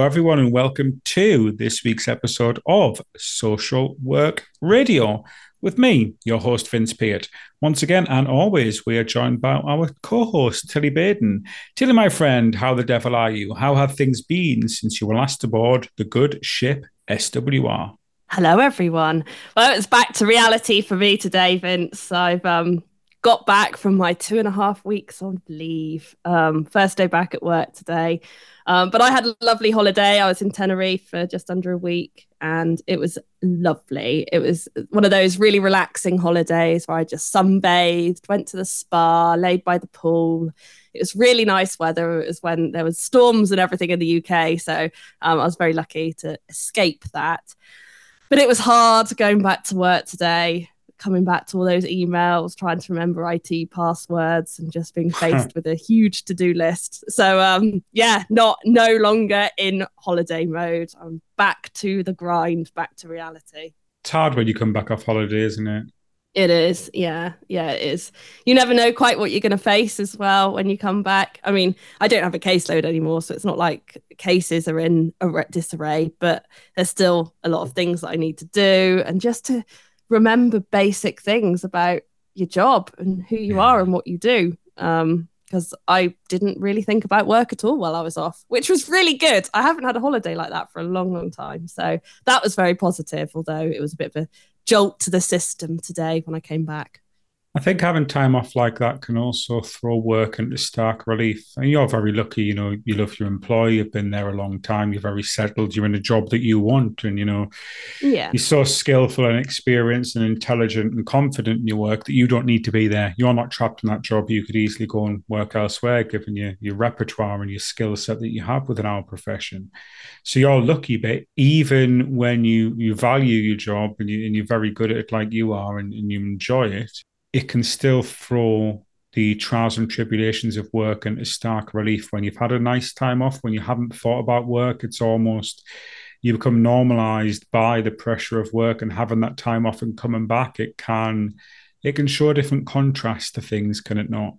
Hello, everyone, and welcome to this week's episode of Social Work Radio with me, your host, Vince Peart. Once again, and always, we are joined by our co host, Tilly Baden. Tilly, my friend, how the devil are you? How have things been since you were last aboard the good ship SWR? Hello, everyone. Well, it's back to reality for me today, Vince. I've um, got back from my two and a half weeks on leave. Um, first day back at work today. Um, but I had a lovely holiday. I was in Tenerife for just under a week and it was lovely. It was one of those really relaxing holidays where I just sunbathed, went to the spa, laid by the pool. It was really nice weather. It was when there was storms and everything in the UK. So um, I was very lucky to escape that. But it was hard going back to work today coming back to all those emails, trying to remember IT passwords, and just being faced with a huge to do list. So, um, yeah, not no longer in holiday mode. I'm back to the grind, back to reality. It's hard when you come back off holiday, isn't it? It is, yeah, yeah, it is. You never know quite what you're going to face as well when you come back. I mean, I don't have a caseload anymore, so it's not like cases are in a disarray, but there's still a lot of things that I need to do, and just to remember basic things about your job and who you yeah. are and what you do. Um, because I didn't really think about work at all while I was off, which was really good. I haven't had a holiday like that for a long, long time. So that was very positive, although it was a bit of a jolt to the system today when I came back. I think having time off like that can also throw work into stark relief. And you're very lucky, you know, you love your employer, you've been there a long time, you're very settled, you're in a job that you want, and you know, yeah, you're so skillful and experienced and intelligent and confident in your work that you don't need to be there. You're not trapped in that job. You could easily go and work elsewhere, given your your repertoire and your skill set that you have within our profession. So you're lucky, but even when you you value your job and you and you're very good at it like you are and, and you enjoy it it can still throw the trials and tribulations of work into stark relief when you've had a nice time off, when you haven't thought about work. It's almost you become normalized by the pressure of work and having that time off and coming back. It can it can show a different contrast to things, can it not?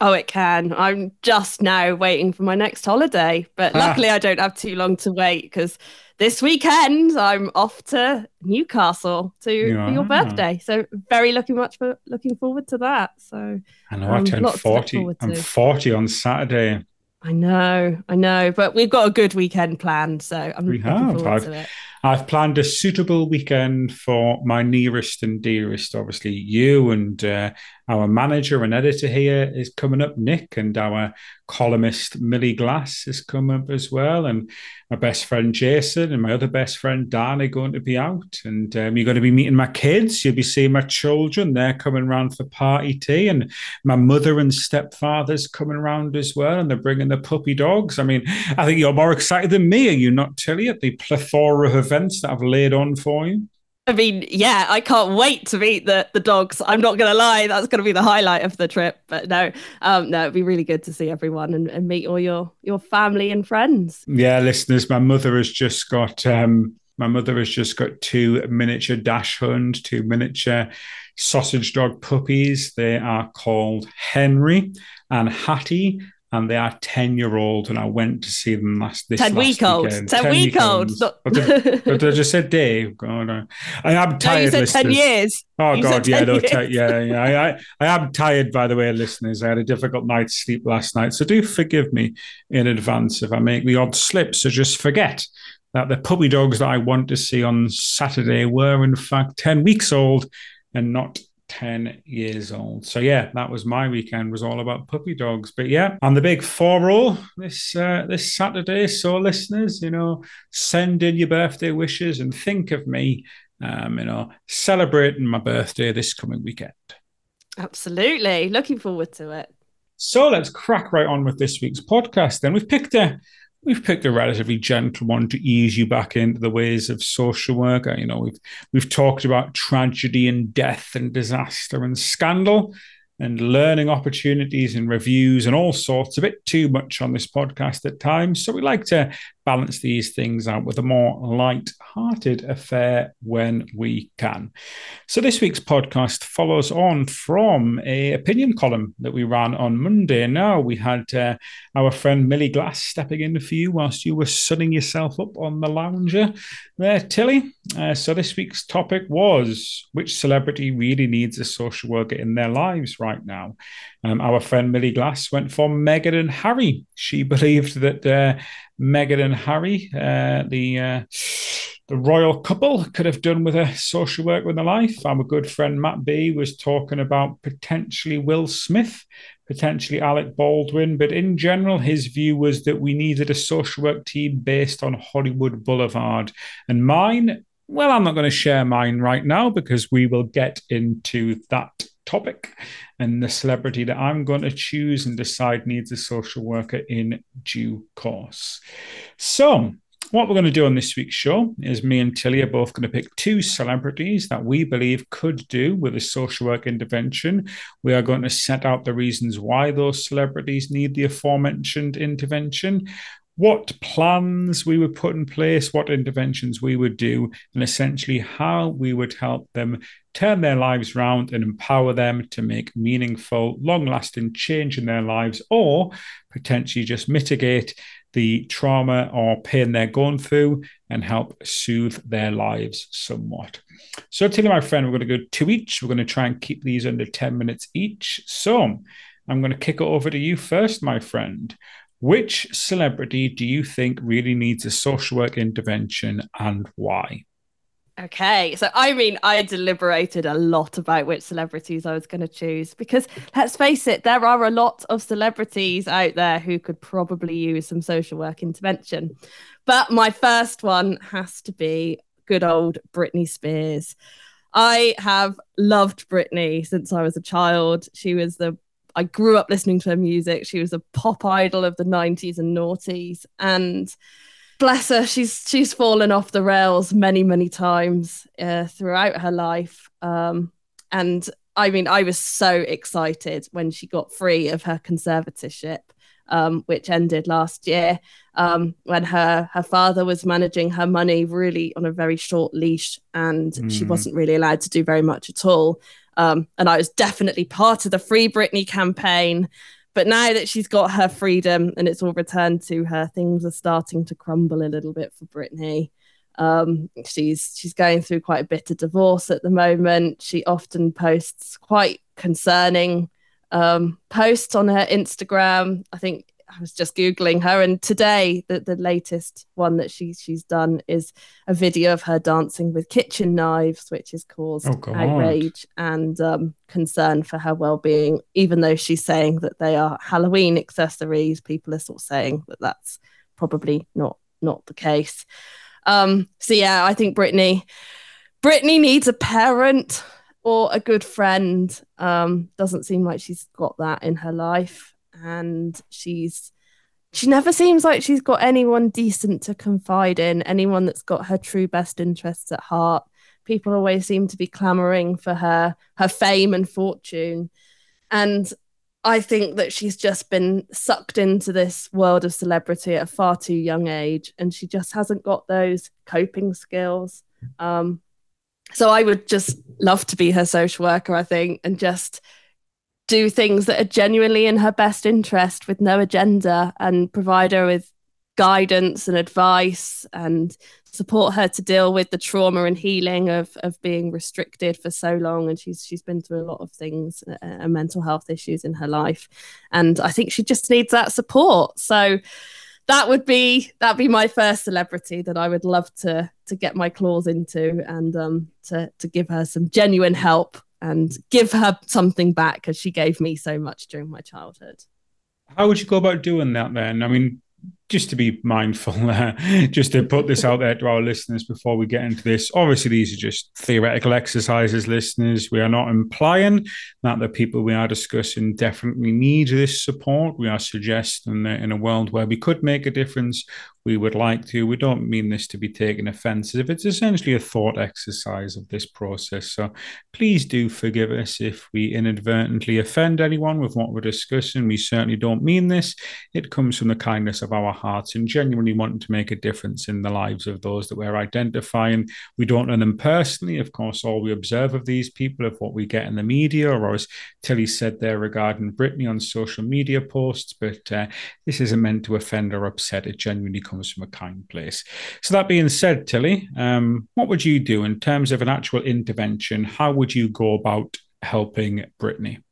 Oh, it can. I'm just now waiting for my next holiday, but ah. luckily I don't have too long to wait because this weekend I'm off to Newcastle to yeah. for your birthday. So very looking much for looking forward to that. So I know um, I turned forty. I'm forty on Saturday. I know, I know, but we've got a good weekend planned, so I'm we looking have. forward I've, to it. I've planned a suitable weekend for my nearest and dearest, obviously you and uh, our manager and editor here is coming up, Nick, and our columnist Millie Glass is coming up as well, and my best friend Jason and my other best friend Dan are going to be out, and um, you're going to be meeting my kids. You'll be seeing my children; they're coming around for party tea, and my mother and stepfather's coming around as well, and they're bringing the puppy dogs. I mean, I think you're more excited than me. Are you not, Tilly? At the plethora of events that I've laid on for you? I mean, yeah, I can't wait to meet the the dogs. I'm not gonna lie, that's gonna be the highlight of the trip. But no, um, no, it'd be really good to see everyone and, and meet all your your family and friends. Yeah, listeners, my mother has just got um my mother has just got two miniature dachshund, two miniature sausage dog puppies. They are called Henry and Hattie and they are 10 year old and i went to see them last this 10 last week old 10, 10 week old but, but I just said Dave god I, I am tired no, you said 10 years. Oh you god yeah no, t- yeah yeah I, I, I am tired by the way listeners. I had a difficult night's sleep last night so do forgive me in advance if i make the odd slip. So just forget that the puppy dogs that i want to see on saturday were in fact 10 weeks old and not 10 years old. So yeah, that was my weekend was all about puppy dogs. But yeah, on the big 4 this uh, this Saturday. So listeners, you know, send in your birthday wishes and think of me um, you know, celebrating my birthday this coming weekend. Absolutely. Looking forward to it. So let's crack right on with this week's podcast. Then we've picked a we've picked a relatively gentle one to ease you back into the ways of social work. Uh, you know, we've we've talked about tragedy and death and disaster and scandal. and learning opportunities and reviews and all sorts, a bit too much on this podcast at times. So we like to balance these things out with a more light-hearted affair when we can. So this week's podcast follows on from a opinion column that we ran on Monday. Now we had uh, our friend Millie Glass stepping in for you whilst you were sunning yourself up on the lounger there, Tilly. Uh, so this week's topic was which celebrity really needs a social worker in their lives right now. Um, our friend Millie Glass went for Meghan and Harry. She believed that uh, Meghan and Harry, uh, the uh, the royal couple, could have done with a social work with their life. Our good friend Matt B was talking about potentially Will Smith, potentially Alec Baldwin, but in general, his view was that we needed a social work team based on Hollywood Boulevard. And mine, well, I'm not going to share mine right now because we will get into that topic and the celebrity that I'm going to choose and decide needs a social worker in due course. So, what we're going to do on this week's show is me and Tilly are both going to pick two celebrities that we believe could do with a social work intervention. We are going to set out the reasons why those celebrities need the aforementioned intervention what plans we would put in place, what interventions we would do, and essentially how we would help them turn their lives around and empower them to make meaningful, long lasting change in their lives, or potentially just mitigate the trauma or pain they're going through and help soothe their lives somewhat. So, Tilly, my friend, we're going to go two each. We're going to try and keep these under 10 minutes each. So, I'm going to kick it over to you first, my friend. Which celebrity do you think really needs a social work intervention and why? Okay, so I mean, I deliberated a lot about which celebrities I was going to choose because let's face it, there are a lot of celebrities out there who could probably use some social work intervention. But my first one has to be good old Britney Spears. I have loved Britney since I was a child. She was the I grew up listening to her music. She was a pop idol of the 90s and noughties. And bless her, she's she's fallen off the rails many, many times uh, throughout her life. Um, and I mean, I was so excited when she got free of her conservatorship, um, which ended last year, um, when her her father was managing her money really on a very short leash, and mm. she wasn't really allowed to do very much at all. Um, and I was definitely part of the Free Britney campaign. But now that she's got her freedom and it's all returned to her, things are starting to crumble a little bit for Britney. Um, she's she's going through quite a bitter divorce at the moment. She often posts quite concerning um, posts on her Instagram. I think I was just googling her, and today the, the latest one that she's she's done is a video of her dancing with kitchen knives, which has caused oh, outrage and um, concern for her well being. Even though she's saying that they are Halloween accessories, people are sort of saying that that's probably not not the case. Um, so yeah, I think Britney Britney needs a parent or a good friend. Um, doesn't seem like she's got that in her life and she's she never seems like she's got anyone decent to confide in, anyone that's got her true best interests at heart. People always seem to be clamoring for her her fame and fortune. And I think that she's just been sucked into this world of celebrity at a far too young age, and she just hasn't got those coping skills. Um, so I would just love to be her social worker, I think, and just do things that are genuinely in her best interest with no agenda and provide her with guidance and advice and support her to deal with the trauma and healing of of being restricted for so long. And she's she's been through a lot of things uh, uh mental health issues in her life. And I think she just needs that support. So that would be that'd be my first celebrity that I would love to to get my claws into and um to to give her some genuine help and give her something back because she gave me so much during my childhood. How would you go about doing that then? I mean, just to be mindful, uh, just to put this out there to our listeners before we get into this. Obviously, these are just theoretical exercises, listeners. We are not implying that the people we are discussing definitely need this support. We are suggesting that in a world where we could make a difference, we would like to. We don't mean this to be taken offensive. It's essentially a thought exercise of this process. So please do forgive us if we inadvertently offend anyone with what we're discussing. We certainly don't mean this. It comes from the kindness of our hearts and genuinely wanting to make a difference in the lives of those that we're identifying. We don't know them personally. Of course, all we observe of these people, of what we get in the media, or as Tilly said there regarding Britney on social media posts, but uh, this isn't meant to offend or upset. It genuinely comes from a kind place. So, that being said, Tilly, um, what would you do in terms of an actual intervention? How would you go about helping Britney?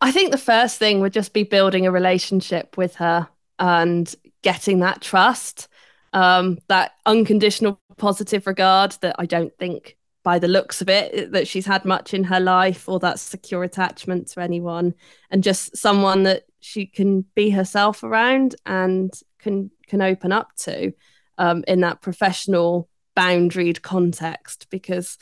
I think the first thing would just be building a relationship with her and getting that trust, um, that unconditional positive regard that I don't think by the looks of it that she's had much in her life or that secure attachment to anyone and just someone that she can be herself around and can can open up to um, in that professional boundaried context because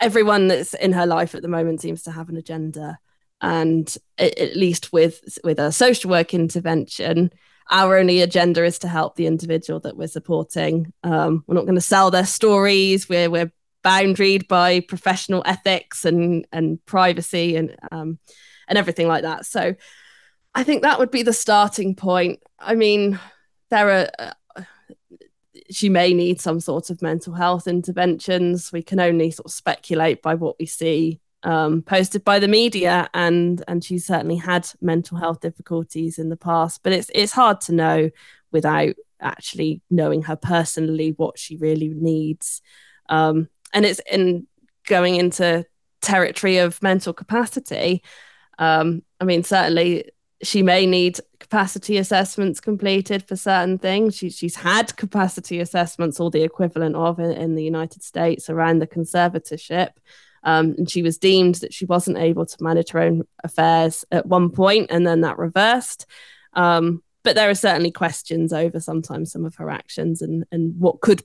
everyone that's in her life at the moment seems to have an agenda and at least with with a social work intervention our only agenda is to help the individual that we're supporting um, we're not going to sell their stories we're we're boundaried by professional ethics and and privacy and um, and everything like that. So I think that would be the starting point. I mean, there are. Uh, she may need some sort of mental health interventions. We can only sort of speculate by what we see um, posted by the media, and and she's certainly had mental health difficulties in the past. But it's it's hard to know without actually knowing her personally what she really needs. Um, and it's in going into territory of mental capacity. Um, I mean, certainly she may need capacity assessments completed for certain things. She, she's had capacity assessments or the equivalent of in, in the United States around the conservatorship. Um, and she was deemed that she wasn't able to manage her own affairs at one point, and then that reversed. Um, but there are certainly questions over sometimes some of her actions and, and what could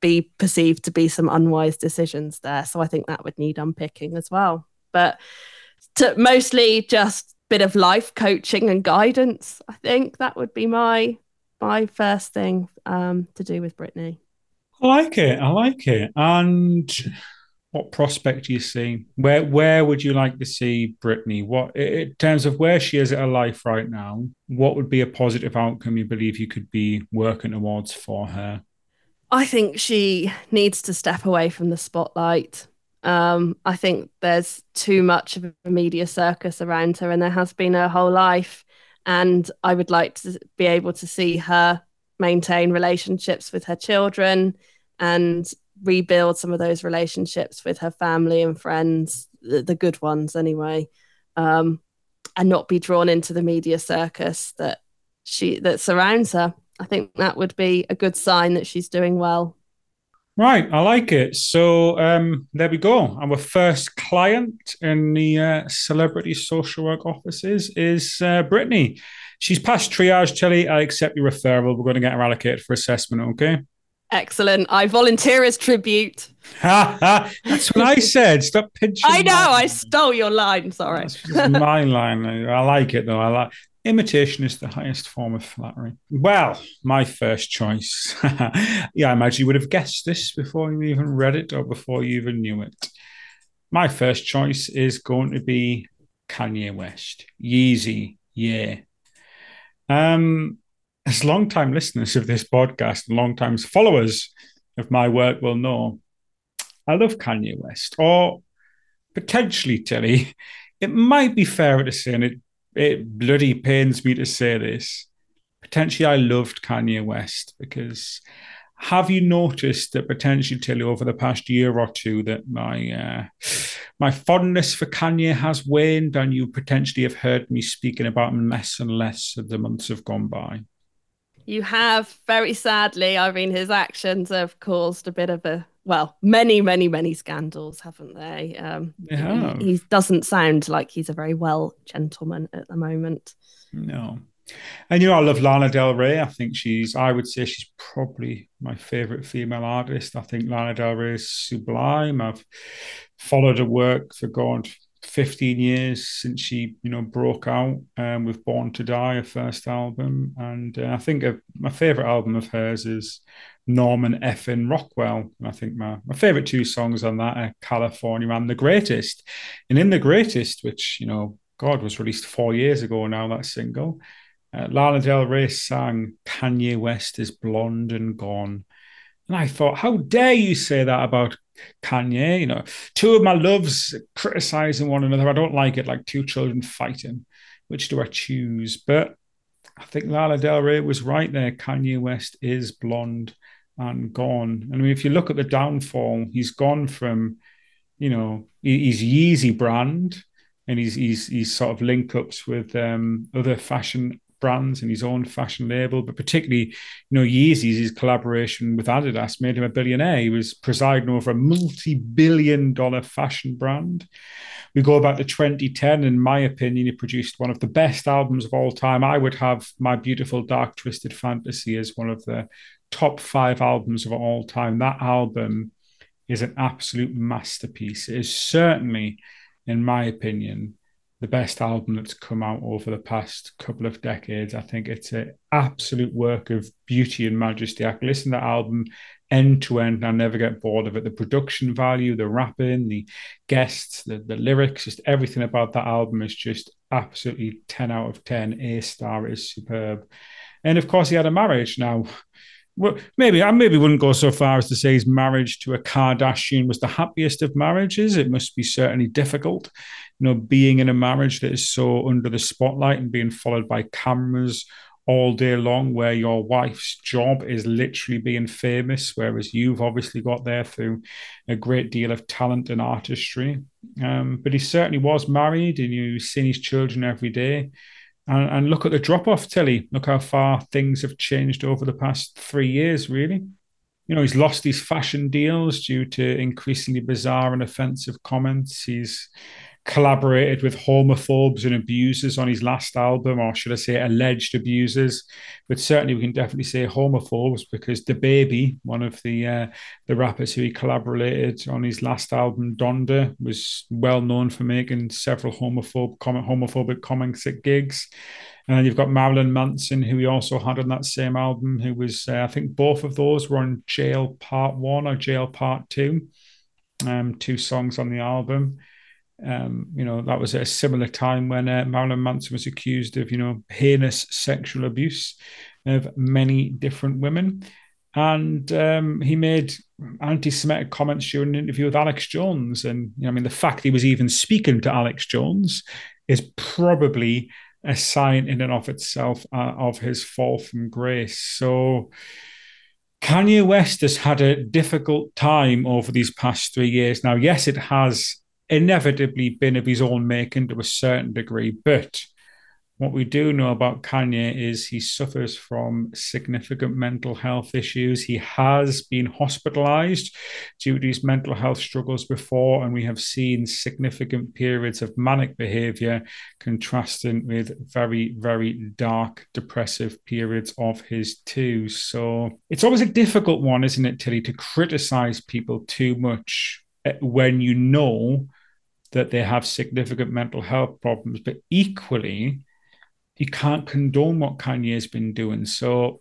be perceived to be some unwise decisions there. So I think that would need unpicking as well. But to mostly just bit of life coaching and guidance. I think that would be my my first thing um, to do with Britney. I like it. I like it. And what prospect do you see? Where where would you like to see Britney? What in terms of where she is at her life right now? What would be a positive outcome you believe you could be working towards for her? I think she needs to step away from the spotlight. Um, I think there's too much of a media circus around her, and there has been her whole life. And I would like to be able to see her maintain relationships with her children and rebuild some of those relationships with her family and friends, the, the good ones anyway, um, and not be drawn into the media circus that she that surrounds her. I think that would be a good sign that she's doing well. Right, I like it. So um, there we go. Our first client in the uh, celebrity social work offices is uh, Britney. She's passed triage, Tilly. I accept your referral. We're going to get her allocated for assessment, okay? Excellent. I volunteer as tribute. That's what I said. Stop pinching. I know. I stole your line. Sorry. my line. I like it though. I like. Imitation is the highest form of flattery. Well, my first choice. yeah, I imagine you would have guessed this before you even read it or before you even knew it. My first choice is going to be Kanye West. Yeezy, yeah. Um, as long-time listeners of this podcast and long-time followers of my work will know, I love Kanye West. Or potentially, Tilly, it might be fairer to say, and it it bloody pains me to say this. Potentially, I loved Kanye West because have you noticed that potentially, Tilly, over the past year or two, that my uh, my fondness for Kanye has waned, and you potentially have heard me speaking about him less and less as the months have gone by? You have, very sadly. I mean, his actions have caused a bit of a well, many, many, many scandals, haven't they? Um, yeah. He, he, doesn't sound like he's a very well gentleman at the moment. No. And you know, I love Lana Del Rey. I think she's, I would say she's probably my favorite female artist. I think Lana Del Rey is sublime. I've followed her work for going 15 years since she, you know, broke out um, with Born to Die, her first album. And uh, I think uh, my favorite album of hers is Norman F-ing Rockwell. and I think my, my favorite two songs on that are California and The Greatest. And in The Greatest, which, you know, God was released four years ago now, that single, uh, Lana Del Rey sang Kanye West is blonde and gone. And I thought, how dare you say that about Kanye? You know, two of my loves criticizing one another. I don't like it, like two children fighting. Which do I choose? But I think Lana Del Rey was right there. Kanye West is blonde and gone. I mean, if you look at the downfall, he's gone from, you know, his Yeezy brand and he's he's he's sort of link ups with um, other fashion brands and his own fashion label, but particularly, you know, Yeezy's his collaboration with Adidas made him a billionaire. He was presiding over a multi-billion dollar fashion brand. We go back to 2010, in my opinion, he produced one of the best albums of all time. I would have My Beautiful Dark Twisted Fantasy as one of the top five albums of all time. That album is an absolute masterpiece. It is certainly, in my opinion, the best album that's come out over the past couple of decades. I think it's an absolute work of beauty and majesty. I can listen to that album end to end and I never get bored of it. The production value, the rapping, the guests, the, the lyrics, just everything about that album is just absolutely 10 out of 10. A star is superb. And of course, he had a marriage now well, maybe I maybe wouldn't go so far as to say his marriage to a Kardashian was the happiest of marriages. It must be certainly difficult, you know, being in a marriage that is so under the spotlight and being followed by cameras all day long, where your wife's job is literally being famous, whereas you've obviously got there through a great deal of talent and artistry. Um, but he certainly was married, and you've seen his children every day and, and look at the drop off, Tilly. Look how far things have changed over the past three years, really. You know, he's lost his fashion deals due to increasingly bizarre and offensive comments. He's collaborated with homophobes and abusers on his last album, or should I say alleged abusers? But certainly we can definitely say homophobes because DaBaby, one of the uh, the rappers who he collaborated on his last album, Donda, was well known for making several homophobe comment, homophobic comments at gigs. And then you've got Marilyn Manson, who he also had on that same album, who was, uh, I think both of those were on Jail Part One or Jail Part Two, um, two songs on the album. Um, you know, that was a similar time when uh, Marilyn Manson was accused of, you know, heinous sexual abuse of many different women. And um, he made anti Semitic comments during an interview with Alex Jones. And, you know, I mean, the fact he was even speaking to Alex Jones is probably a sign in and of itself uh, of his fall from grace. So, Kanye West has had a difficult time over these past three years. Now, yes, it has inevitably been of his own making to a certain degree. But what we do know about Kanye is he suffers from significant mental health issues. He has been hospitalized due to his mental health struggles before, and we have seen significant periods of manic behavior contrasting with very, very dark, depressive periods of his too. So it's always a difficult one, isn't it, Tilly, to criticize people too much eh, when you know that they have significant mental health problems, but equally, you can't condone what Kanye's been doing. So,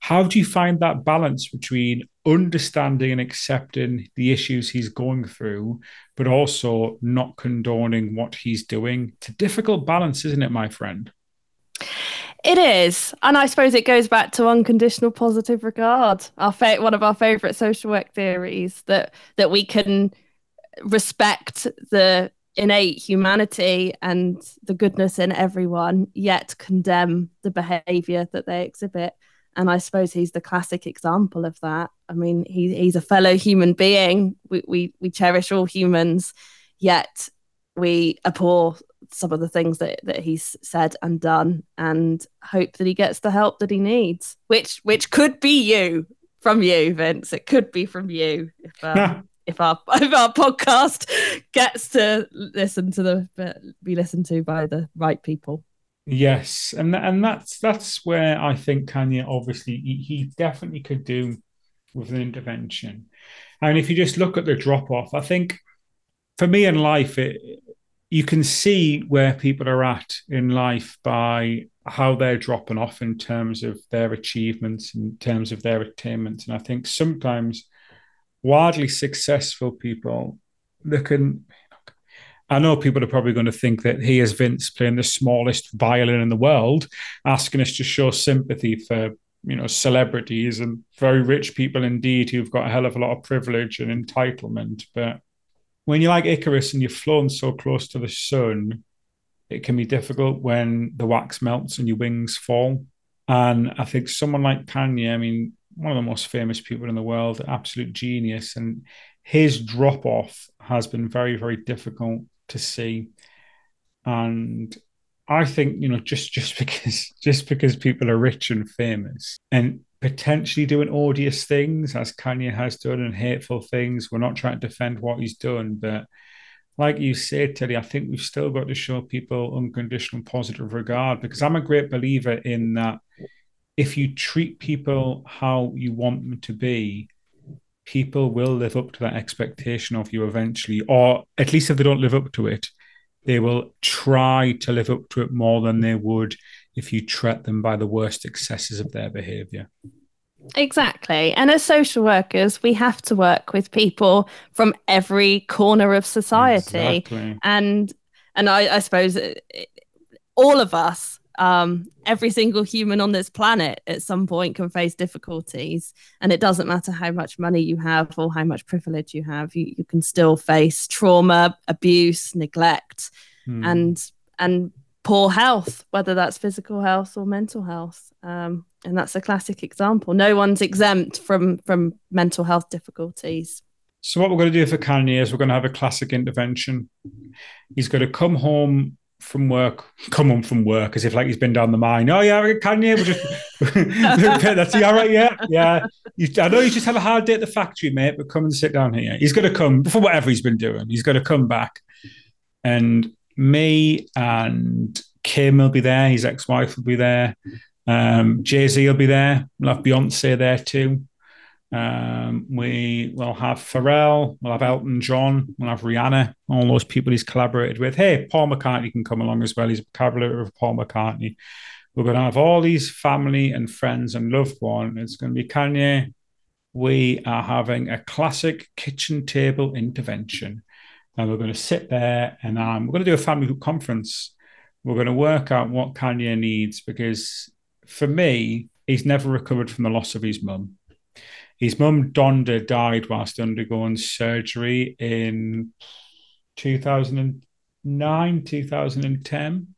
how do you find that balance between understanding and accepting the issues he's going through, but also not condoning what he's doing? It's a difficult balance, isn't it, my friend? It is, and I suppose it goes back to unconditional positive regard. Our fa- one of our favorite social work theories that that we can respect the innate humanity and the goodness in everyone, yet condemn the behavior that they exhibit. And I suppose he's the classic example of that. I mean, he, he's a fellow human being. We, we, we cherish all humans, yet we abhor some of the things that, that he's said and done and hope that he gets the help that he needs, which which could be you from you, Vince. It could be from you if um, if our if our podcast gets to listen to the be listened to by the right people. Yes, and and that's that's where I think Kanye obviously he, he definitely could do with an intervention. And if you just look at the drop off, I think for me in life, it you can see where people are at in life by how they're dropping off in terms of their achievements, in terms of their attainments. And I think sometimes wildly successful people can I know people are probably going to think that he is Vince playing the smallest violin in the world, asking us to show sympathy for you know celebrities and very rich people indeed who've got a hell of a lot of privilege and entitlement. But when you're like Icarus and you've flown so close to the sun, it can be difficult when the wax melts and your wings fall. And I think someone like Kanye, I mean, one of the most famous people in the world, absolute genius, and his drop off has been very, very difficult to see. And I think, you know, just just because just because people are rich and famous and potentially doing odious things as Kanye has done and hateful things, we're not trying to defend what he's done, but like you said, Tilly, I think we've still got to show people unconditional positive regard because I'm a great believer in that if you treat people how you want them to be, people will live up to that expectation of you eventually, or at least if they don't live up to it, they will try to live up to it more than they would if you treat them by the worst excesses of their behavior. Exactly. And as social workers, we have to work with people from every corner of society. Exactly. And and I, I suppose it, all of us um, every single human on this planet at some point can face difficulties and it doesn't matter how much money you have or how much privilege you have you, you can still face trauma abuse neglect hmm. and and poor health whether that's physical health or mental health um, and that's a classic example no one's exempt from from mental health difficulties so what we're going to do for Kanye is we're going to have a classic intervention. He's going to come home from work, come home from work as if like he's been down the mine. Oh yeah, can you? We'll just that's all right. Yeah, yeah. You, I know you just have a hard day at the factory, mate, but come and sit down here. He's going to come for whatever he's been doing. He's going to come back, and me and Kim will be there. His ex-wife will be there. Um, Jay Z will be there. We'll have Beyonce there too. Um, we will have Pharrell, we'll have Elton John, we'll have Rihanna, all those people he's collaborated with. Hey, Paul McCartney can come along as well. He's a collaborator of Paul McCartney. We're going to have all these family and friends and loved one. It's going to be Kanye. We are having a classic kitchen table intervention. And we're going to sit there and um, we're going to do a family conference. We're going to work out what Kanye needs because for me, he's never recovered from the loss of his mum his mum, Donda, died whilst undergoing surgery in 2009, 2010.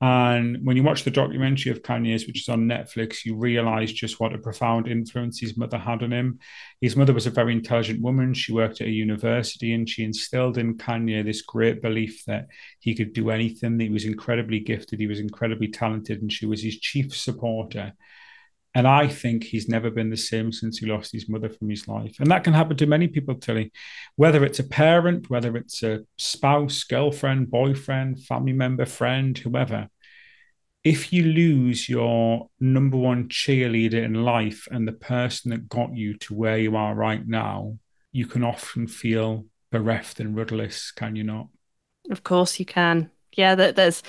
And when you watch the documentary of Kanye's, which is on Netflix, you realize just what a profound influence his mother had on him. His mother was a very intelligent woman. She worked at a university and she instilled in Kanye this great belief that he could do anything, he was incredibly gifted, he was incredibly talented, and she was his chief supporter. And I think he's never been the same since he lost his mother from his life. And that can happen to many people, Tilly, whether it's a parent, whether it's a spouse, girlfriend, boyfriend, family member, friend, whoever. If you lose your number one cheerleader in life and the person that got you to where you are right now, you can often feel bereft and rudderless, can you not? Of course you can. Yeah, that there's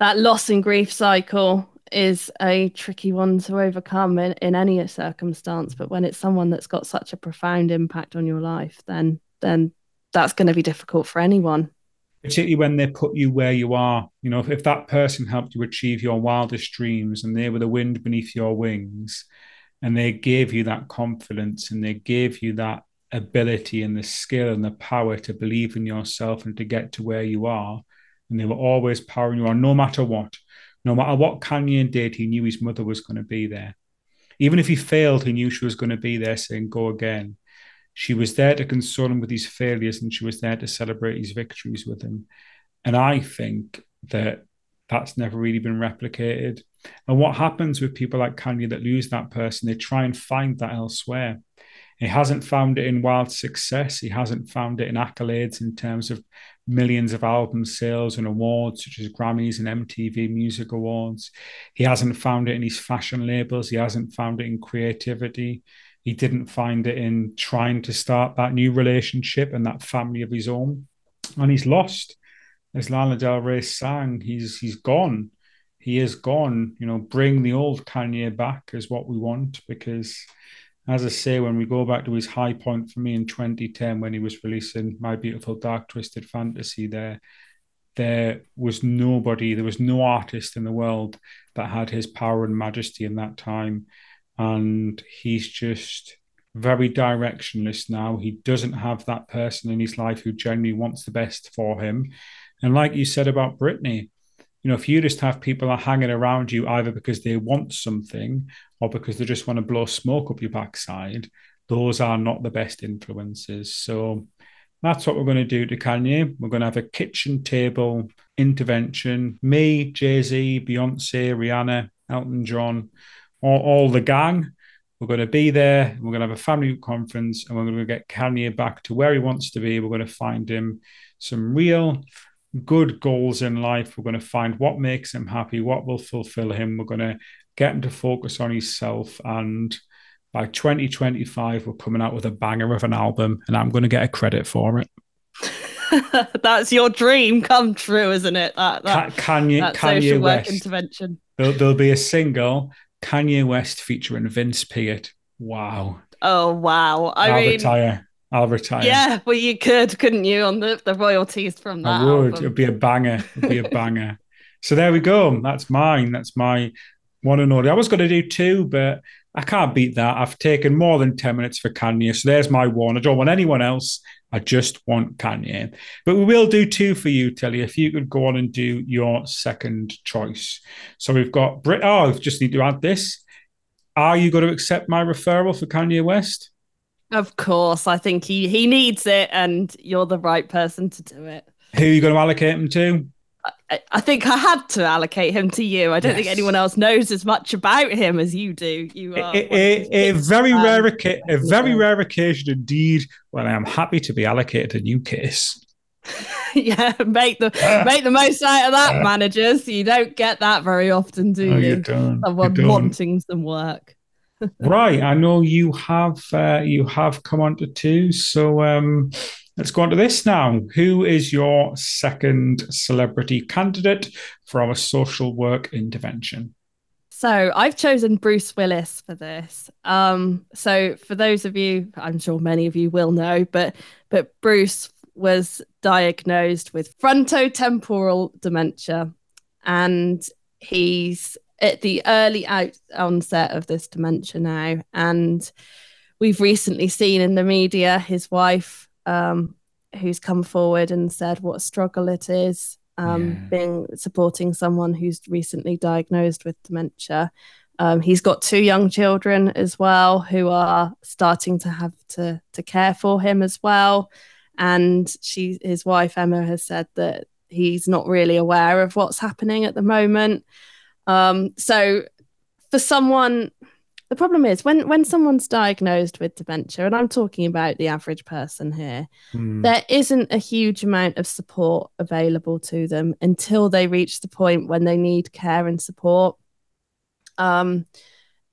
that loss and grief cycle is a tricky one to overcome in, in any circumstance. But when it's someone that's got such a profound impact on your life, then then that's going to be difficult for anyone. Particularly when they put you where you are. You know, if, if that person helped you achieve your wildest dreams and they were the wind beneath your wings and they gave you that confidence and they gave you that ability and the skill and the power to believe in yourself and to get to where you are. And they were always powering you on no matter what. No matter what Kanye did, he knew his mother was going to be there. Even if he failed, he knew she was going to be there saying, Go again. She was there to console him with his failures and she was there to celebrate his victories with him. And I think that that's never really been replicated. And what happens with people like Kanye that lose that person, they try and find that elsewhere. He hasn't found it in wild success. He hasn't found it in accolades in terms of millions of album sales and awards such as Grammys and MTV Music Awards. He hasn't found it in his fashion labels. He hasn't found it in creativity. He didn't find it in trying to start that new relationship and that family of his own. And he's lost as Lana Del Rey sang, he's he's gone. He is gone. You know, bring the old Kanye back is what we want because as I say, when we go back to his high point for me in 2010 when he was releasing My Beautiful Dark Twisted Fantasy, there there was nobody, there was no artist in the world that had his power and majesty in that time. And he's just very directionless now. He doesn't have that person in his life who genuinely wants the best for him. And like you said about Britney, you know, if you just have people are hanging around you either because they want something or because they just want to blow smoke up your backside, those are not the best influences. So that's what we're going to do to Kanye. We're going to have a kitchen table intervention. Me, Jay Z, Beyonce, Rihanna, Elton John, all, all the gang. We're going to be there. We're going to have a family conference and we're going to get Kanye back to where he wants to be. We're going to find him some real good goals in life. We're going to find what makes him happy, what will fulfill him. We're going to get him to focus on himself and by 2025, we're coming out with a banger of an album, and I'm going to get a credit for it. That's your dream come true, isn't it? That, that Kanye, that Kanye social West. work intervention. There'll, there'll, be a single Kanye West featuring Vince Piat. Wow. Oh wow! I will mean, retire. I'll retire. Yeah, well, you could, couldn't you, on the, the royalties from that? I would. Album. It'd be a banger. It'd be a banger. so there we go. That's mine. That's my one and only. I was going to do two, but I can't beat that. I've taken more than 10 minutes for Kanye. So there's my one. I don't want anyone else. I just want Kanye. But we will do two for you, Tilly, if you could go on and do your second choice. So we've got Brit. Oh, I just need to add this. Are you going to accept my referral for Kanye West? Of course. I think he, he needs it, and you're the right person to do it. Who are you going to allocate him to? I think I had to allocate him to you. I don't yes. think anyone else knows as much about him as you do. You are a, a, a very rare, a very rare occasion indeed. When I am happy to be allocated a new case. yeah, make the make the most out of that, managers. You don't get that very often, do no, you? you. Someone you wanting some work. Right, I know you have uh, you have come on to two, so um, Let's go on to this now. Who is your second celebrity candidate for our social work intervention? So I've chosen Bruce Willis for this. Um, so for those of you, I'm sure many of you will know, but but Bruce was diagnosed with frontotemporal dementia, and he's at the early out onset of this dementia now. And we've recently seen in the media his wife um, who's come forward and said what a struggle it is um, yeah. being supporting someone who's recently diagnosed with dementia. Um, he's got two young children as well who are starting to have to to care for him as well. And she, his wife Emma, has said that he's not really aware of what's happening at the moment. Um, so, for someone the problem is when when someone's diagnosed with dementia and i'm talking about the average person here mm. there isn't a huge amount of support available to them until they reach the point when they need care and support um,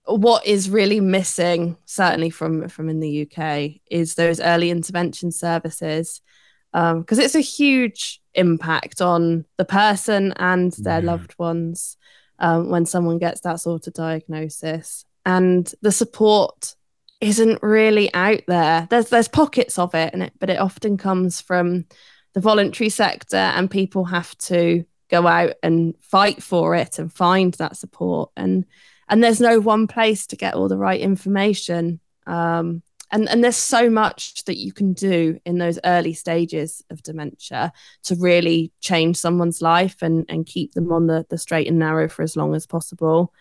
what is really missing certainly from from in the uk is those early intervention services because um, it's a huge impact on the person and their yeah. loved ones um, when someone gets that sort of diagnosis and the support isn't really out there. There's there's pockets of it, and it, but it often comes from the voluntary sector, and people have to go out and fight for it and find that support. and And there's no one place to get all the right information. Um, and and there's so much that you can do in those early stages of dementia to really change someone's life and and keep them on the the straight and narrow for as long as possible.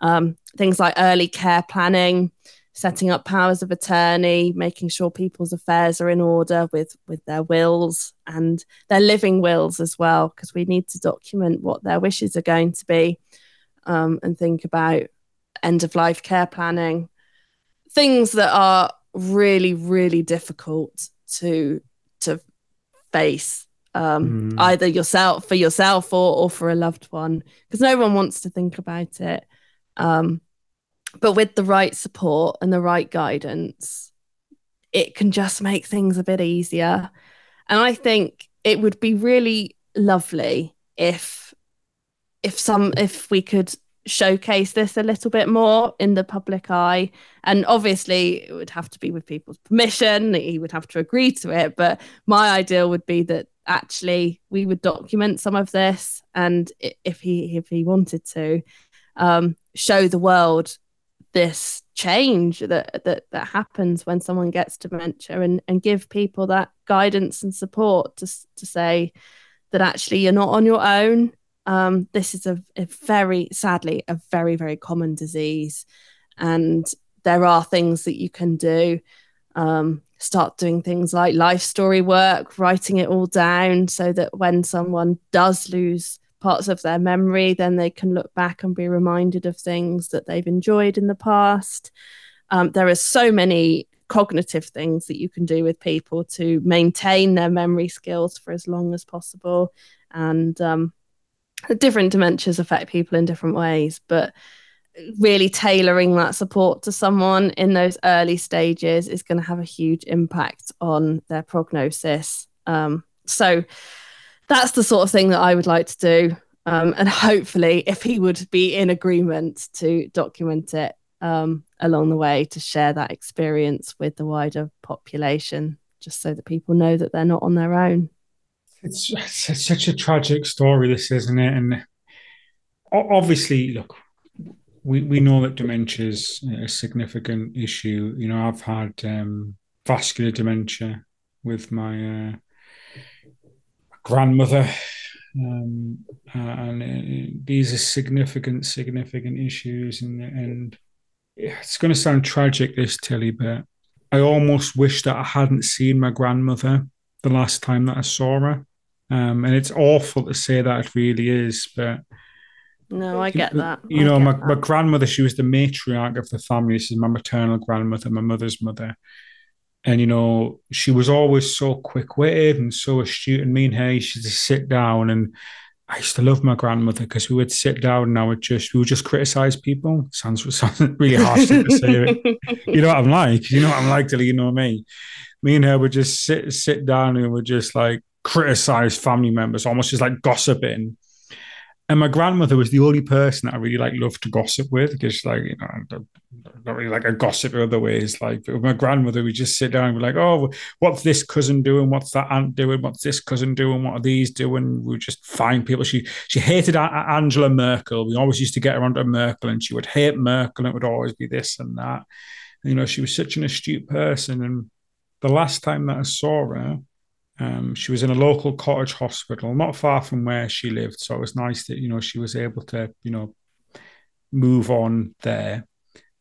Um, things like early care planning, setting up powers of attorney, making sure people's affairs are in order with with their wills and their living wills as well, because we need to document what their wishes are going to be, um, and think about end of life care planning, things that are really really difficult to to face um, mm. either yourself for yourself or, or for a loved one because no one wants to think about it um, but with the right support and the right guidance, it can just make things a bit easier. And I think it would be really lovely if if some if we could showcase this a little bit more in the public eye. And obviously it would have to be with people's permission. He would have to agree to it. But my ideal would be that actually we would document some of this and if he if he wanted to um, show the world this change that that that happens when someone gets dementia and and give people that guidance and support to to say that actually you're not on your own um, this is a, a very sadly a very very common disease and there are things that you can do um, start doing things like life story work writing it all down so that when someone does lose parts of their memory, then they can look back and be reminded of things that they've enjoyed in the past. Um, there are so many cognitive things that you can do with people to maintain their memory skills for as long as possible. And um, different dementias affect people in different ways, but really tailoring that support to someone in those early stages is going to have a huge impact on their prognosis. Um, so, that's the sort of thing that I would like to do. Um, and hopefully, if he would be in agreement to document it um, along the way to share that experience with the wider population, just so that people know that they're not on their own. It's, it's such a tragic story, this, isn't it? And obviously, look, we, we know that dementia is a significant issue. You know, I've had um, vascular dementia with my uh, grandmother. Um, uh, and uh, these are significant, significant issues. And, and it's going to sound tragic, this, Tilly, but I almost wish that I hadn't seen my grandmother the last time that I saw her. Um, and it's awful to say that it really is, but no, I get that. You know, my, that. my grandmother, she was the matriarch of the family. This is my maternal grandmother, my mother's mother. And, you know, she was always so quick witted and so astute. And me and her used to sit down. And I used to love my grandmother because we would sit down and I would just, we would just criticize people. Sounds, sounds really harsh to say it. You know what I'm like? You know what I'm like, Tilly, you know me. Me and her would just sit, sit down and we would just like criticize family members, almost just like gossiping. And my grandmother was the only person that I really like loved to gossip with because, like, you know, I'm not really like a gossip in other ways. Like with my grandmother, we just sit down and be like, "Oh, what's this cousin doing? What's that aunt doing? What's this cousin doing? What are these doing?" We just find people. She she hated Angela Merkel. We always used to get her onto Merkel, and she would hate Merkel, and it would always be this and that. You know, she was such an astute person. And the last time that I saw her, um, she was in a local cottage hospital, not far from where she lived. So it was nice that you know she was able to you know move on there.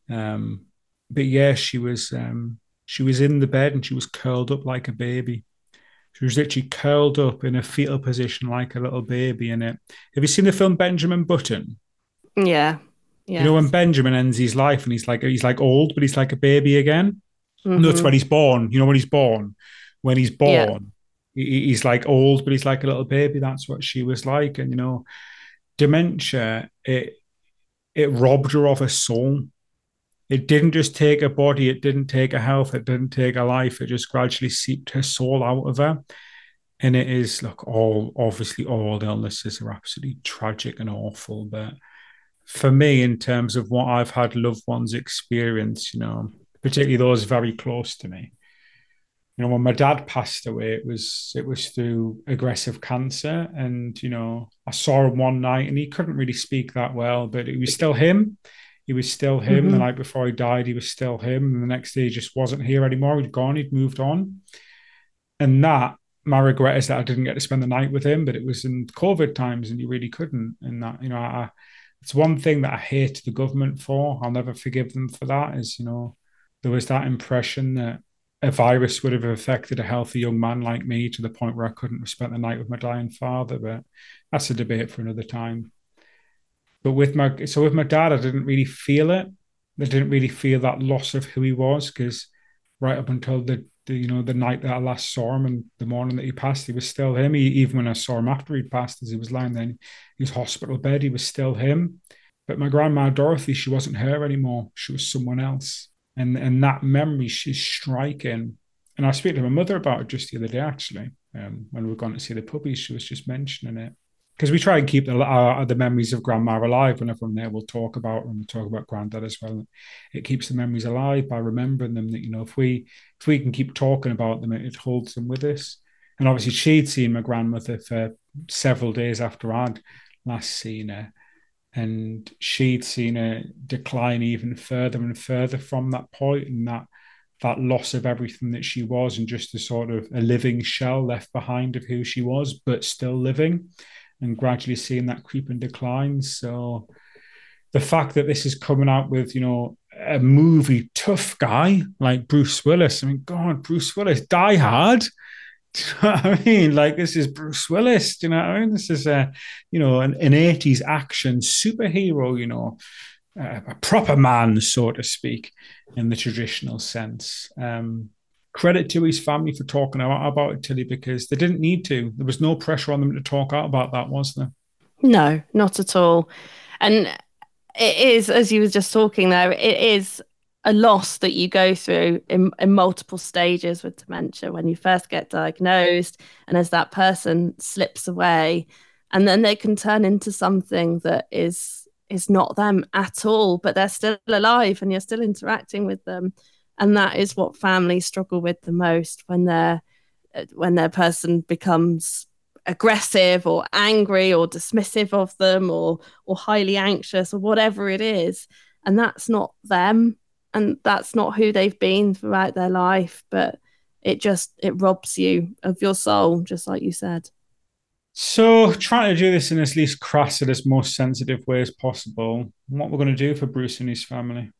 Um, but yeah, she was um, she was in the bed and she was curled up like a baby. She was literally curled up in a fetal position like a little baby in it. Have you seen the film Benjamin Button? Yeah. Yeah. You know when Benjamin ends his life and he's like he's like old, but he's like a baby again. Mm-hmm. No, it's when he's born. You know when he's born. When he's born, yeah he's like old, but he's like a little baby. That's what she was like. And you know, dementia it it robbed her of her soul. It didn't just take her body, it didn't take her health, it didn't take her life. It just gradually seeped her soul out of her. And it is look, all obviously all illnesses are absolutely tragic and awful. But for me, in terms of what I've had loved ones experience, you know, particularly those very close to me, you know when my dad passed away it was it was through aggressive cancer. And you know i saw him one night and he couldn't really speak that well but it was still him. He was still him. Mm-hmm. the night before he died he was still him. And the next day he just wasn't here anymore. He'd gone he'd moved on. And that my regret is that i didn't get to spend the night with him but it was in covid times and you really couldn't. And that you know I, it's one thing that i hate the government for. I'll never forgive them for that is you know there was that impression that a virus would have affected a healthy young man like me to the point where I couldn't have spent the night with my dying father. But that's a debate for another time. But with my so with my dad, I didn't really feel it. I didn't really feel that loss of who he was because right up until the, the, you know the night that I last saw him and the morning that he passed, he was still him. He, even when I saw him after he'd passed, as he was lying there in his hospital bed, he was still him. But my grandma Dorothy, she wasn't her anymore. She was someone else and and that memory she's striking. And I speak to my mother about it just the other day, actually. um, when we were going to see the puppies. She was just mentioning it because we try and keep the the memories of grandma alive. Whenever I'm there, we'll talk about and we'll talk about granddad as well. It keeps the memories alive by remembering them. That you know, if we if we can keep talking about them, it, it holds them with us. And obviously, she'd seen my grandmother for several days after I'd last seen her, and she'd seen a decline even further and further from that point, and that that loss of everything that she was, and just a sort of a living shell left behind of who she was, but still living and gradually seeing that creep and decline. So the fact that this is coming out with, you know, a movie tough guy like Bruce Willis. I mean, God, Bruce Willis, Die Hard. I mean? Like this is Bruce Willis. Do you know what I mean? This is a, you know, an, an 80s action superhero, you know, uh, a proper man, so to speak, in the traditional sense. Um, credit to his family for talking out about it, Tilly, because they didn't need to. There was no pressure on them to talk out about that, was there? No, not at all. And it is, as you were just talking there, it is a loss that you go through in, in multiple stages with dementia when you first get diagnosed and as that person slips away and then they can turn into something that is is not them at all but they're still alive and you're still interacting with them. And that is what families struggle with the most when their when their person becomes aggressive or angry or dismissive of them or or highly anxious or whatever it is. And that's not them and that's not who they've been throughout their life but it just it robs you of your soul just like you said so trying to do this in as least crass and as most sensitive way as possible what we're going to do for bruce and his family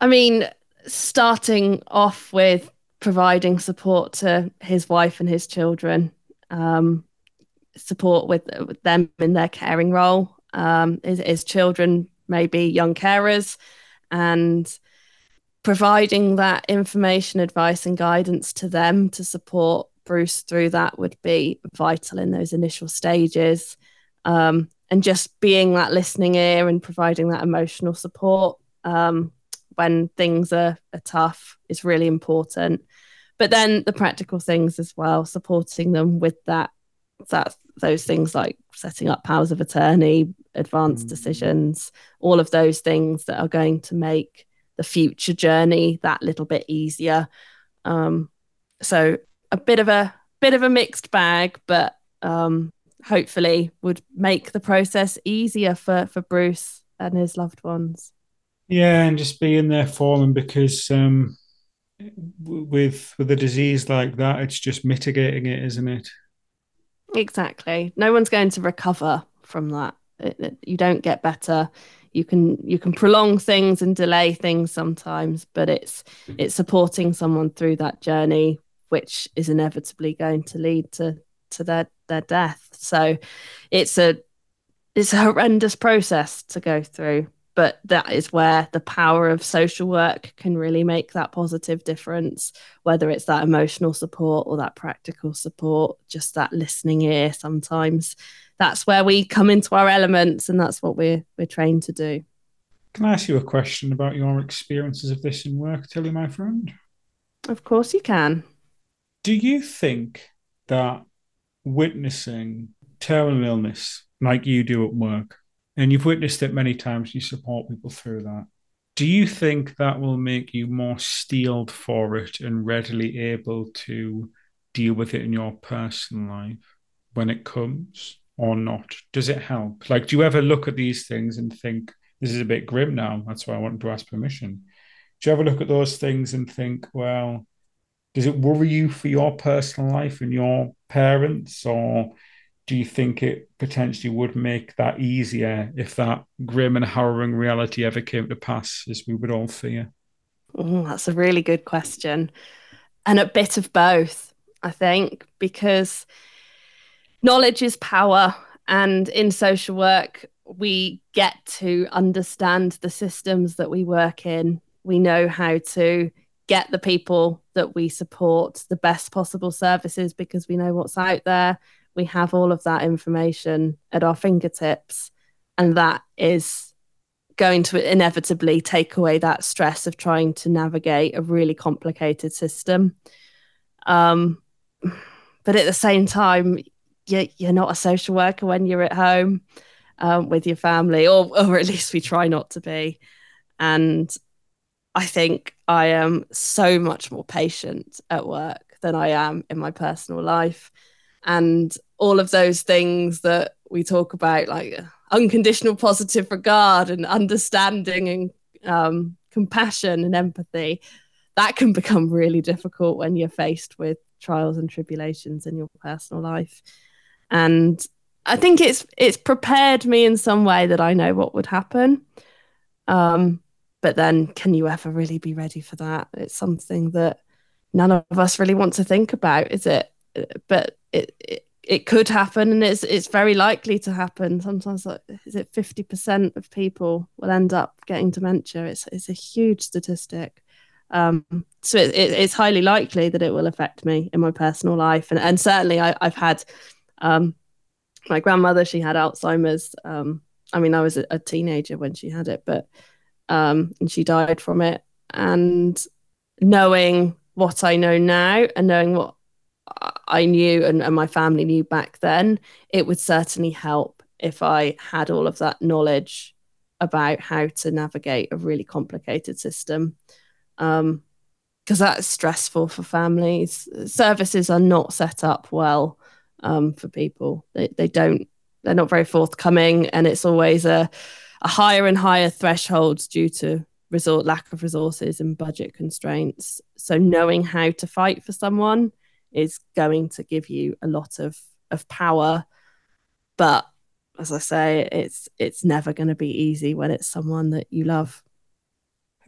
i mean starting off with providing support to his wife and his children, um, support with, with them in their caring role. Um, his, his children may be young carers, and providing that information, advice, and guidance to them to support Bruce through that would be vital in those initial stages. Um, and just being that listening ear and providing that emotional support um, when things are, are tough is really important. But then the practical things as well, supporting them with that that those things like setting up powers of attorney, advanced mm. decisions, all of those things that are going to make the future journey that little bit easier. Um, so a bit of a bit of a mixed bag, but um, hopefully would make the process easier for for Bruce and his loved ones. Yeah, and just being there for them because um, with with a disease like that, it's just mitigating it, isn't it? Exactly. No one's going to recover from that. It, it, you don't get better. You can you can prolong things and delay things sometimes, but it's it's supporting someone through that journey, which is inevitably going to lead to to their their death. So it's a it's a horrendous process to go through but that is where the power of social work can really make that positive difference whether it's that emotional support or that practical support just that listening ear sometimes that's where we come into our elements and that's what we're we're trained to do can i ask you a question about your experiences of this in work tilly my friend of course you can do you think that witnessing terminal illness like you do at work and you've witnessed it many times. You support people through that. Do you think that will make you more steeled for it and readily able to deal with it in your personal life when it comes or not? Does it help? Like, do you ever look at these things and think, this is a bit grim now? That's why I wanted to ask permission. Do you ever look at those things and think, well, does it worry you for your personal life and your parents or do you think it potentially would make that easier if that grim and harrowing reality ever came to pass, as we would all fear? Oh, that's a really good question. And a bit of both, I think, because knowledge is power. And in social work, we get to understand the systems that we work in. We know how to get the people that we support the best possible services because we know what's out there we have all of that information at our fingertips and that is going to inevitably take away that stress of trying to navigate a really complicated system um, but at the same time, you, you're not a social worker when you're at home um, with your family, or, or at least we try not to be. And I think I am so much more patient at work than I am in my personal life. And all of those things that we talk about, like unconditional positive regard and understanding and um, compassion and empathy, that can become really difficult when you're faced with trials and tribulations in your personal life. And I think it's it's prepared me in some way that I know what would happen. Um, but then, can you ever really be ready for that? It's something that none of us really want to think about, is it? But it, it it could happen, and it's it's very likely to happen. Sometimes, like, is it fifty percent of people will end up getting dementia? It's it's a huge statistic. Um, so it, it, it's highly likely that it will affect me in my personal life, and and certainly I, have had um, my grandmother. She had Alzheimer's. Um, I mean, I was a, a, teenager when she had it, but um, and she died from it. And knowing what I know now, and knowing what I knew and, and my family knew back then, it would certainly help if I had all of that knowledge about how to navigate a really complicated system um, because that's stressful for families. Services are not set up well um, for people. They, they don't, they're not very forthcoming, and it's always a, a higher and higher thresholds due to resort lack of resources and budget constraints. So knowing how to fight for someone is going to give you a lot of of power, but as I say, it's it's never going to be easy when it's someone that you love.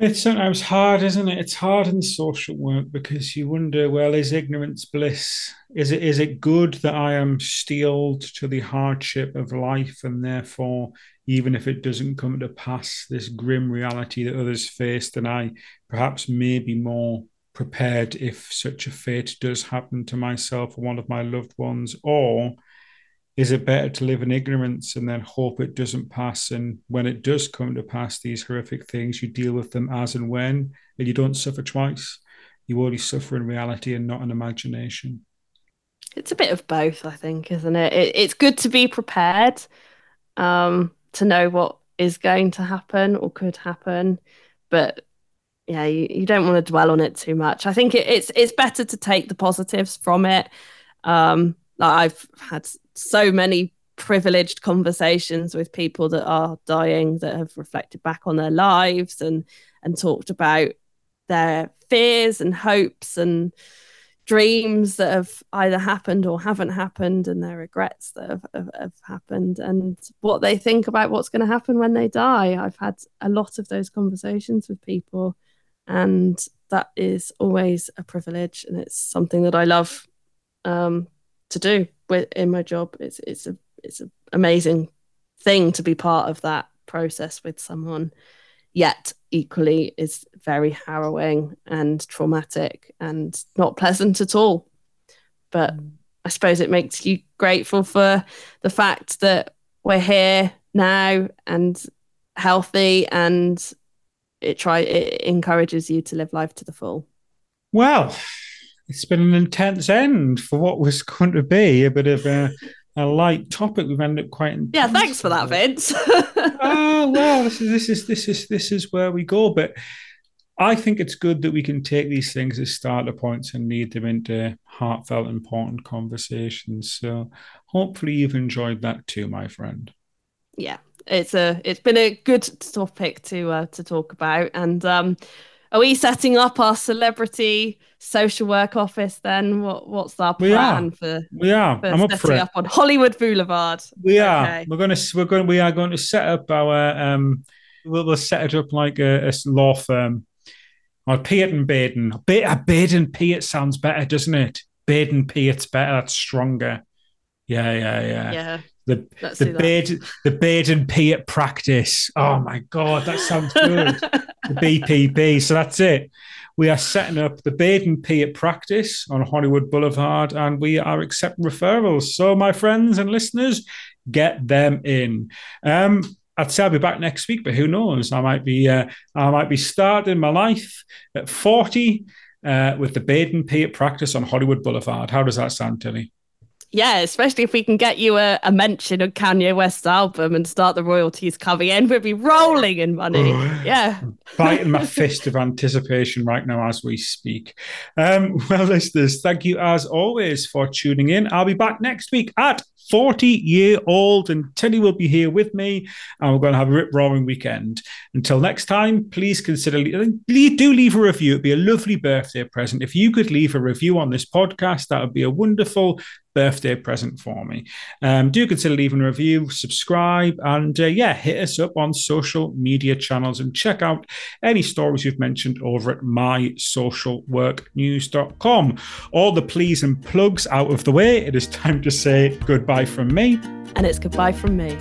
It's sometimes hard, isn't it? It's hard in social work because you wonder, well, is ignorance bliss? Is it is it good that I am steeled to the hardship of life and therefore, even if it doesn't come to pass, this grim reality that others face, then I perhaps may be more prepared if such a fate does happen to myself or one of my loved ones? Or is it better to live in ignorance and then hope it doesn't pass? And when it does come to pass, these horrific things, you deal with them as and when, and you don't suffer twice. You only suffer in reality and not in imagination. It's a bit of both, I think, isn't it? it it's good to be prepared, um, to know what is going to happen or could happen, but yeah, you, you don't want to dwell on it too much. I think it, it's it's better to take the positives from it. Um, I've had so many privileged conversations with people that are dying that have reflected back on their lives and and talked about their fears and hopes and dreams that have either happened or haven't happened and their regrets that have, have, have happened and what they think about what's going to happen when they die. I've had a lot of those conversations with people and that is always a privilege and it's something that i love um, to do in my job. It's it's a it's an amazing thing to be part of that process with someone. Yet equally is very harrowing and traumatic and not pleasant at all. But mm. I suppose it makes you grateful for the fact that we're here now and healthy and it try it encourages you to live life to the full. Well, it's been an intense end for what was going to be a bit of a, a light topic. We've ended up quite. Yeah, thanks for that, Vince. oh well, this is this is this is this is where we go. But I think it's good that we can take these things as starter points and lead them into heartfelt, important conversations. So hopefully you've enjoyed that too, my friend. Yeah, it's a it's been a good topic to uh, to talk about, and um, are we setting up our celebrity social work office then? What what's our plan we for? We are. For I'm up for it. up on Hollywood Boulevard. We are. We're going to we're going we are going to set up our um. We'll, we'll set it up like a, a law firm. Or Peart and Baden. Ba- uh, Baden Peart sounds better, doesn't it? Baden Peart's better. That's stronger. Yeah, yeah, yeah. Yeah. The Let's the Baden the Baden Peart practice. Oh my god, that sounds good. the BPP. So that's it. We are setting up the Baden Peart practice on Hollywood Boulevard, and we are accepting referrals. So, my friends and listeners, get them in. Um, I'd say I'll be back next week, but who knows? I might be uh, I might be starting my life at forty uh, with the Baden Peart practice on Hollywood Boulevard. How does that sound, Tilly? Yeah, especially if we can get you a, a mention of Kanye West's album and start the royalties coming in, we'll be rolling in money. Yeah. Biting my fist of anticipation right now as we speak. Um, well, listeners, thank you as always for tuning in. I'll be back next week at 40 year old, and Tilly will be here with me, and we're going to have a rip roaring weekend. Until next time, please consider do leave a review. It'd be a lovely birthday present. If you could leave a review on this podcast, that would be a wonderful birthday present for me. Um, do consider leaving a review, subscribe, and uh, yeah, hit us up on social media channels and check out any stories you've mentioned over at mysocialworknews.com. All the pleas and plugs out of the way, it is time to say goodbye from me. And it's goodbye from me.